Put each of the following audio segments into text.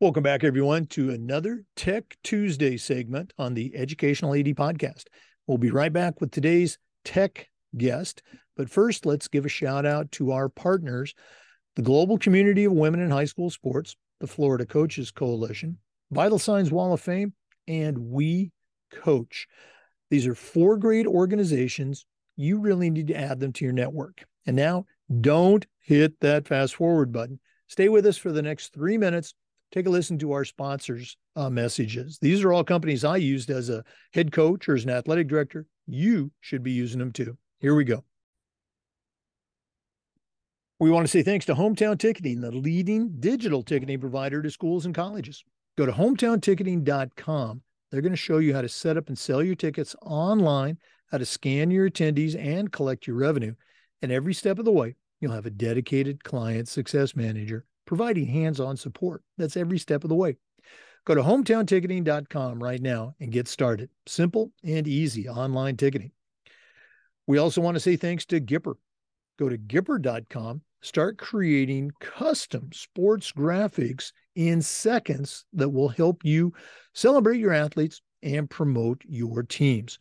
Welcome back, everyone, to another Tech Tuesday segment on the Educational AD podcast. We'll be right back with today's tech guest. But first, let's give a shout out to our partners the Global Community of Women in High School Sports, the Florida Coaches Coalition, Vital Signs Wall of Fame, and We Coach. These are four great organizations. You really need to add them to your network. And now, don't hit that fast forward button. Stay with us for the next three minutes. Take a listen to our sponsors' uh, messages. These are all companies I used as a head coach or as an athletic director. You should be using them too. Here we go. We want to say thanks to Hometown Ticketing, the leading digital ticketing provider to schools and colleges. Go to hometownticketing.com. They're going to show you how to set up and sell your tickets online, how to scan your attendees and collect your revenue. And every step of the way, you'll have a dedicated client success manager providing hands on support. That's every step of the way. Go to hometownticketing.com right now and get started. Simple and easy online ticketing. We also want to say thanks to Gipper. Go to gipper.com start creating custom sports graphics in seconds that will help you celebrate your athletes and promote your teams.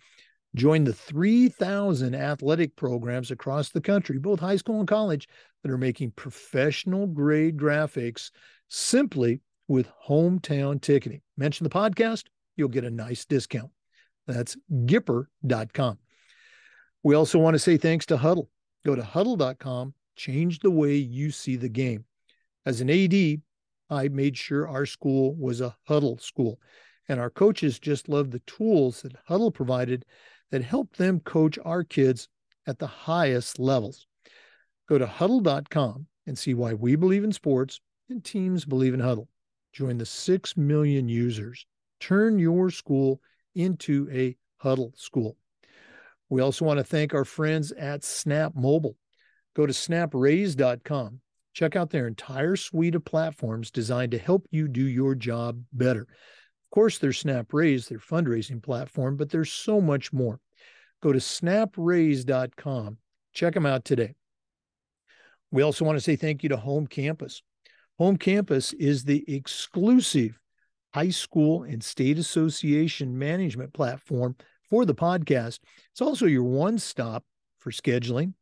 Join the 3,000 athletic programs across the country, both high school and college, that are making professional grade graphics simply with hometown ticketing. Mention the podcast, you'll get a nice discount. That's gipper.com. We also want to say thanks to Hudl. Go to hudl.com change the way you see the game. As an AD, I made sure our school was a Hudl school, and our coaches just loved the tools that Hudl provided that help them coach our kids at the highest levels. Go to hudl.com and see why we believe in sports and teams believe in Hudl. Join the 6 million users. Turn your school into a Hudl school. We also want to thank our friends at Snap Mobile. Go to snapraise.com. Check out their entire suite of platforms designed to help you do your job better. Of course, there's SnapRaise, their fundraising platform, but there's so much more. Go to snapraise.com. Check them out today. We also want to say thank you to Home Campus. Home Campus is the exclusive high school and state association management platform for the podcast. It's also your one stop for scheduling,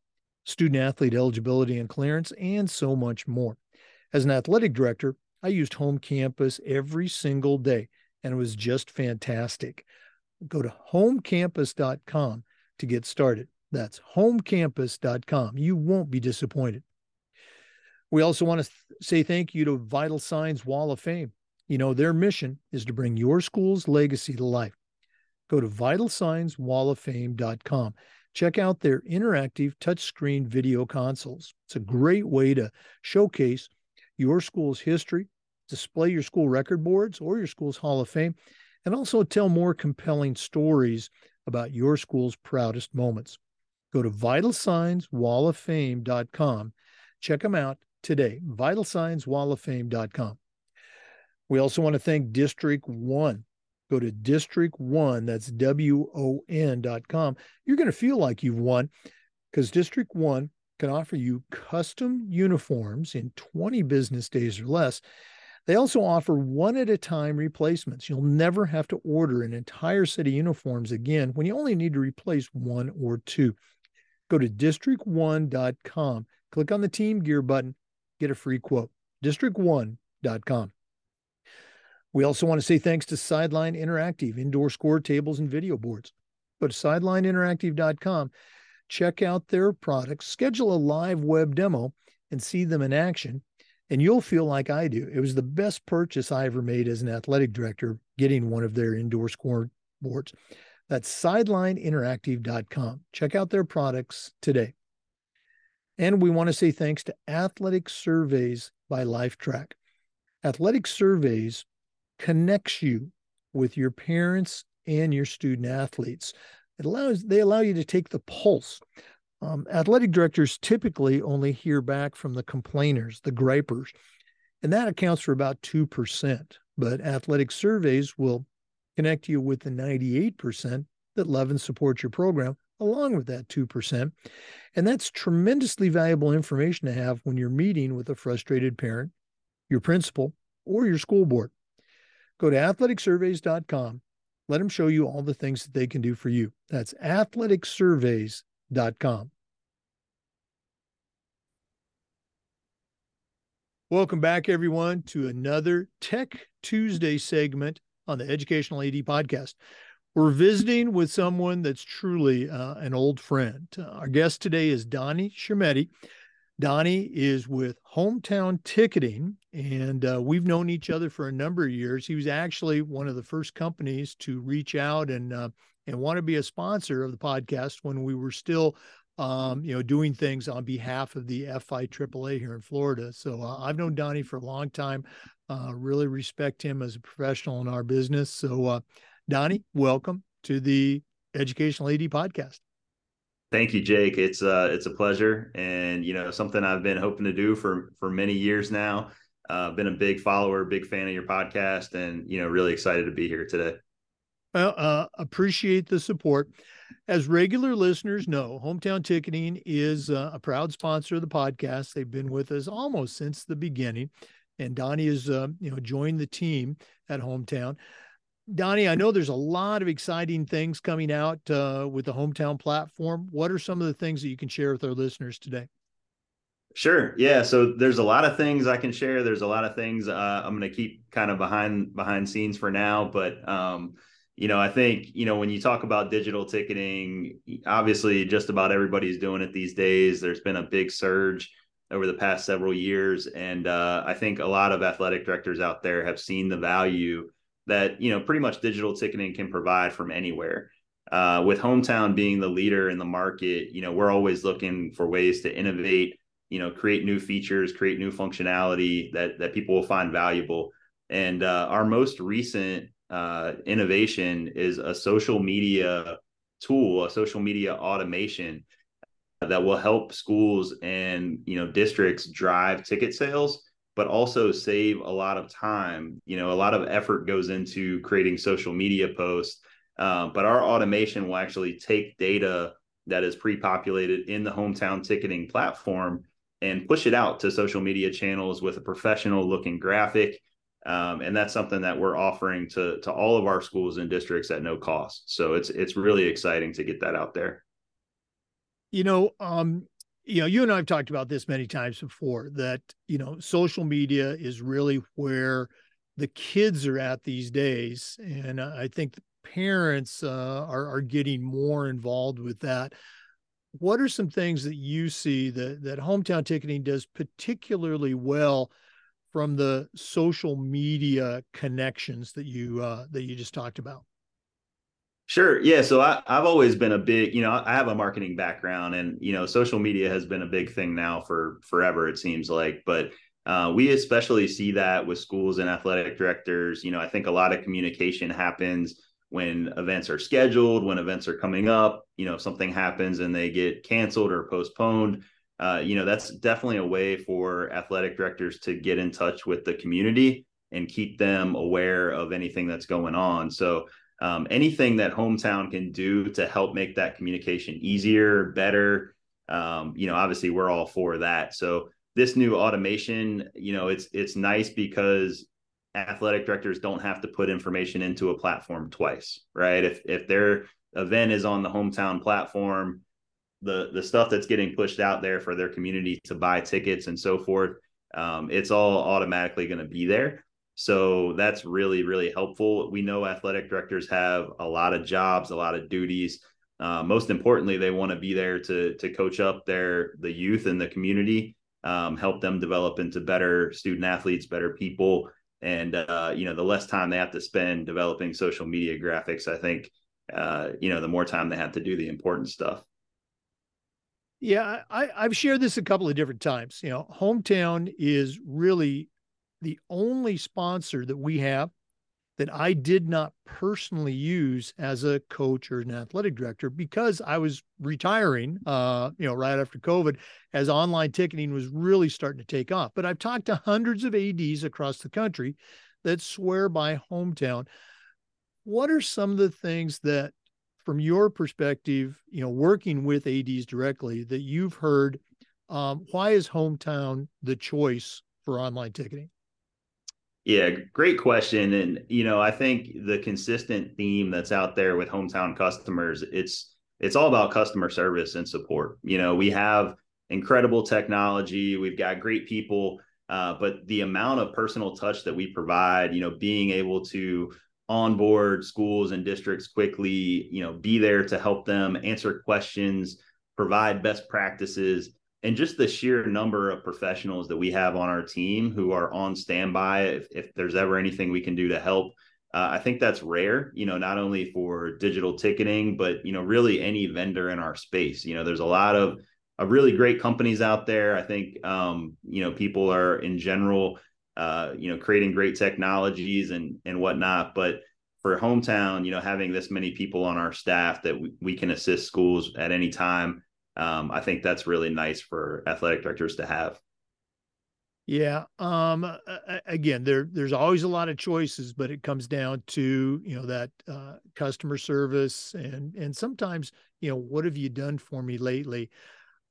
student athlete eligibility and clearance, and so much more. As an athletic director, I used home campus every single day, and it was just fantastic. Go to homecampus.com to get started. That's homecampus.com. You won't be disappointed. We also want to say thank you to Vital Signs Wall of Fame. You know, their mission is to bring your school's legacy to life. Go to vitalsignswalloffame.com check out their interactive touchscreen video consoles. It's a great way to showcase your school's history, display your school record boards or your school's Hall of Fame, and also tell more compelling stories about your school's proudest moments. Go to vitalsignswalloffame.com. Check them out today. Vitalsignswalloffame.com. We also want to thank District 1 go to district one, that's W O N.com. You're going to feel like you've won because District One can offer you custom uniforms in 20 business days or less. They also offer one at a time replacements. You'll never have to order an entire set of uniforms again when you only need to replace one or two. Go to district1.com, click on the team gear button, get a free quote. District1.com. We also want to say thanks to Sideline Interactive, indoor score tables and video boards. Go to sidelineinteractive.com, check out their products, schedule a live web demo, and see them in action. And you'll feel like I do. It was the best purchase I ever made as an athletic director, getting one of their indoor scoreboards. That's sidelineinteractive.com. Check out their products today. And we want to say thanks to Athletic Surveys by Lifetrack. Athletic Surveys connects you with your parents and your student athletes. It allows they allow you to take the pulse. Um, athletic directors typically only hear back from the complainers, the gripers, and that accounts for about 2%. But athletic surveys will connect you with the 98% that love and support your program, along with that 2%. And that's tremendously valuable information to have when you're meeting with a frustrated parent, your principal, or your school board. Go to athleticsurveys.com. Let them show you all the things that they can do for you. That's athleticsurveys.com. Welcome back, everyone, to another Tech Tuesday segment on the Educational AD podcast. We're visiting with someone that's truly uh, an old friend. Uh, our guest today is Donnie Schemetti. Donnie is with Hometown Ticketing, and uh, we've known each other for a number of years. He was actually one of the first companies to reach out and uh, and want to be a sponsor of the podcast when we were still um, you know, doing things on behalf of the FI AAA here in Florida. So uh, I've known Donnie for a long time. Uh, really respect him as a professional in our business. So, uh, Donnie, welcome to the Educational AD podcast. Thank you, Jake. It's uh, it's a pleasure, and you know something I've been hoping to do for for many years now. Uh, been a big follower, big fan of your podcast, and you know really excited to be here today. Uh, appreciate the support. As regular listeners know, Hometown Ticketing is uh, a proud sponsor of the podcast. They've been with us almost since the beginning, and Donnie has, uh, you know, joined the team at Hometown. Donnie, I know there's a lot of exciting things coming out uh, with the Hometown platform. What are some of the things that you can share with our listeners today? Sure. Yeah. So there's a lot of things I can share. There's a lot of things uh, I'm going to keep kind of behind behind scenes for now, but um, you know, I think, you know, when you talk about digital ticketing, obviously just about everybody's doing it these days. There's been a big surge over the past several years. And uh, I think a lot of athletic directors out there have seen the value that, you know, pretty much digital ticketing can provide from anywhere. Uh, with hometown being the leader in the market, you know, we're always looking for ways to innovate, you know, create new features, create new functionality that that people will find valuable. And uh, our most recent uh, innovation is a social media tool, a social media automation that will help schools and you know districts drive ticket sales but also save a lot of time. You know a lot of effort goes into creating social media posts uh, but our automation will actually take data that is pre-populated in the hometown ticketing platform and push it out to social media channels with a professional looking graphic um, and that's something that we're offering to to all of our schools and districts at no cost. So it's it's really exciting to get that out there. You know, um, you know, you and I have talked about this many times before. That you know, social media is really where the kids are at these days, and I think parents uh, are are getting more involved with that. What are some things that you see that that hometown ticketing does particularly well? From the social media connections that you uh, that you just talked about? Sure. Yeah. So I, I've always been a big, you know, I have a marketing background and, you know, social media has been a big thing now for forever, it seems like. But uh, we especially see that with schools and athletic directors. You know, I think a lot of communication happens when events are scheduled, when events are coming up, you know, if something happens and they get canceled or postponed uh, you know, that's definitely a way for athletic directors to get in touch with the community and keep them aware of anything that's going on. So, um, anything that hometown can do to help make that communication easier, better, um, you know, obviously we're all for that. So, this new automation, you know, it's it's nice because athletic directors don't have to put information into a platform twice, right? If if their event is on the hometown platform, the the stuff that's getting pushed out there for their community to buy tickets and so forth um, it's all automatically going to be there. So that's really really helpful. We know athletic directors have a lot of jobs a lot of duties. Uh, most importantly they want to be there to to coach up their the youth and the community um, help them develop into better student athletes better people and uh, you know the less time they have to spend developing social media graphics i think uh, you know the more time they have to do the important stuff yeah, I, I've shared this a couple of different times. You know, Hometown is really the only sponsor that we have that I did not personally use as a coach or an athletic director because I was retiring, uh, you know, right after COVID, as online ticketing was really starting to take off. But I've talked to hundreds of ADs across the country that swear by hometown. What are some of the things that from your perspective, you know, working with ADs directly, that you've heard, um, why is hometown the choice for online ticketing? Yeah, great question. And you know, I think the consistent theme that's out there with hometown customers, it's it's all about customer service and support. You know, we have incredible technology, we've got great people, uh, but the amount of personal touch that we provide, you know, being able to onboard schools and districts quickly, you know, be there to help them answer questions, provide best practices and just the sheer number of professionals that we have on our team who are on standby if, if there's ever anything we can do to help. Uh, i think that's rare you know not only for digital ticketing but you know really any vendor in our space. You know there's a lot of, of really great companies out there. I think um, you know people are in general uh, you know creating great technologies and and whatnot but for hometown you know having this many people on our staff that we, we can assist schools at any time um, I think that's really nice for athletic directors to have. Yeah. Um, again, there there's always a lot of choices, but it comes down to you know that uh, customer service and and sometimes you know what have you done for me lately.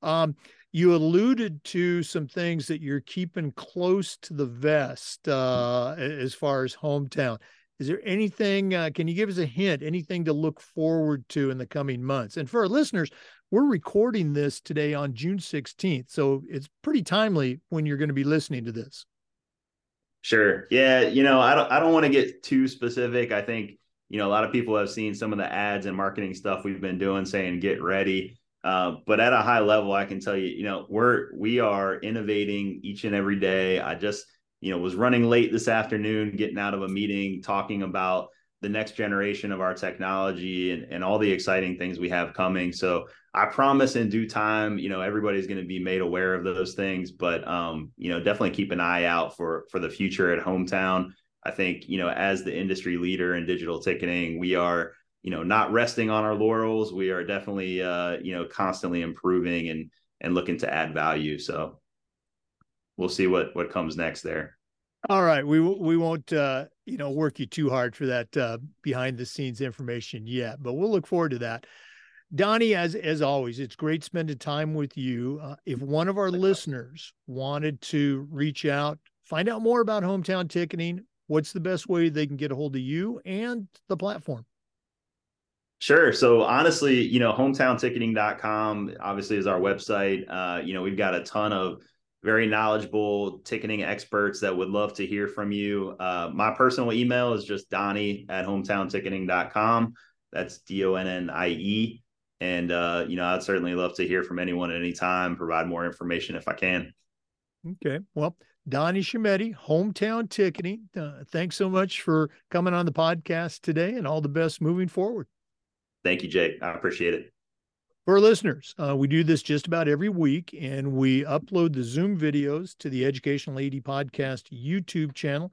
Um, you alluded to some things that you're keeping close to the vest uh, as far as hometown. Is there anything? Uh, can you give us a hint? Anything to look forward to in the coming months? And for our listeners, we're recording this today on June 16th. So it's pretty timely when you're going to be listening to this. Sure. Yeah. You know, I don't, I don't want to get too specific. I think, you know, a lot of people have seen some of the ads and marketing stuff we've been doing saying get ready. Uh, but at a high level, I can tell you, you know, we're, we are innovating each and every day. I just, you know, was running late this afternoon, getting out of a meeting, talking about the next generation of our technology and, and all the exciting things we have coming. So I promise in due time, you know, everybody's going to be made aware of those things, but um, you know, definitely keep an eye out for for the future at hometown. I think, you know, as the industry leader in digital ticketing, we are, you know, not resting on our laurels. We are definitely uh, you know, constantly improving and and looking to add value. So we'll see what what comes next there. All right, we we won't uh, you know work you too hard for that uh, behind the scenes information yet, but we'll look forward to that. Donnie, as as always, it's great spending time with you. Uh, if one of our listeners wanted to reach out, find out more about hometown ticketing, what's the best way they can get a hold of you and the platform? Sure. So honestly, you know, hometownticketing.com obviously is our website. Uh, you know, we've got a ton of very knowledgeable ticketing experts that would love to hear from you. Uh, my personal email is just Donnie at hometownticketing.com. That's D O N N I E. And uh, you know, I'd certainly love to hear from anyone at any time, provide more information if I can. Okay. Well, Donnie Schemetti, hometown ticketing. Uh, thanks so much for coming on the podcast today and all the best moving forward. Thank you, Jake. I appreciate it. For our listeners, uh, we do this just about every week and we upload the Zoom videos to the Educational AD Podcast YouTube channel.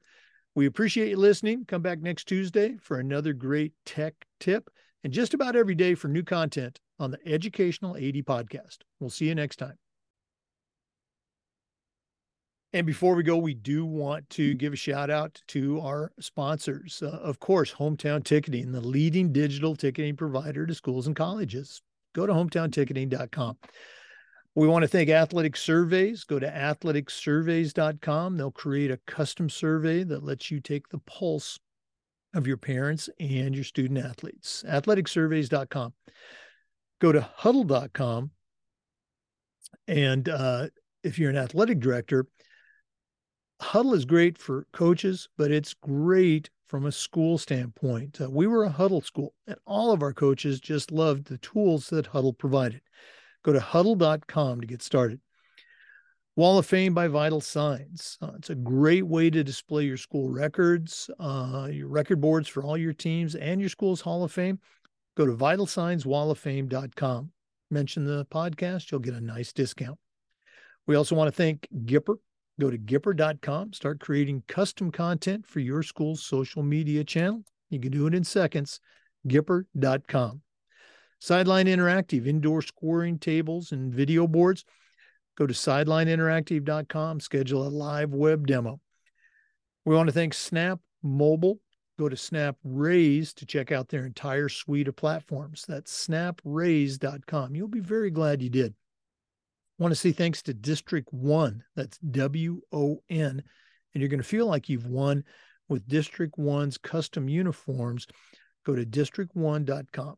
We appreciate you listening. Come back next Tuesday for another great tech tip and just about every day for new content on the Educational AD podcast. We'll see you next time. And before we go, we do want to give a shout out to our sponsors. Uh, of course, Hometown Ticketing, the leading digital ticketing provider to schools and colleges. Go to hometownticketing.com. We want to thank Athletic Surveys. Go to athleticsurveys.com. They'll create a custom survey that lets you take the pulse of your parents and your student athletes. Athleticsurveys.com. Go to hudl.com. And uh, if you're an athletic director, Hudl is great for coaches, but it's great from a school standpoint. Uh, we were a Hudl school, and all of our coaches just loved the tools that Hudl provided. Go to hudl.com to get started. Wall of Fame by Vital Signs. Uh, it's a great way to display your school records, uh, your record boards for all your teams, and your school's Hall of Fame. Go to vitalsignswalloffame.com. Mention the podcast, you'll get a nice discount. We also want to thank Gipper. Go to gipper.com, start creating custom content for your school's social media channel. You can do it in seconds. Gipper.com. Sideline Interactive, indoor scoring tables and video boards. Go to sidelineinteractive.com, schedule a live web demo. We want to thank Snap Mobile. Go to SnapRaise to check out their entire suite of platforms. That's snapraise.com. You'll be very glad you did. Want to say thanks to District 1. That's W O N and you're going to feel like you've won with District One's custom uniforms. Go to district1.com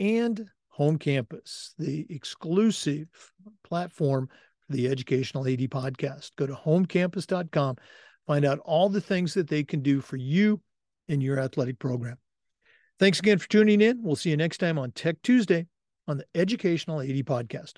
and Home Campus, the exclusive platform for the Educational AD podcast. Go to homecampus.com, find out all the things that they can do for you in your athletic program. Thanks again for tuning in. We'll see you next time on Tech Tuesday on the Educational AD podcast.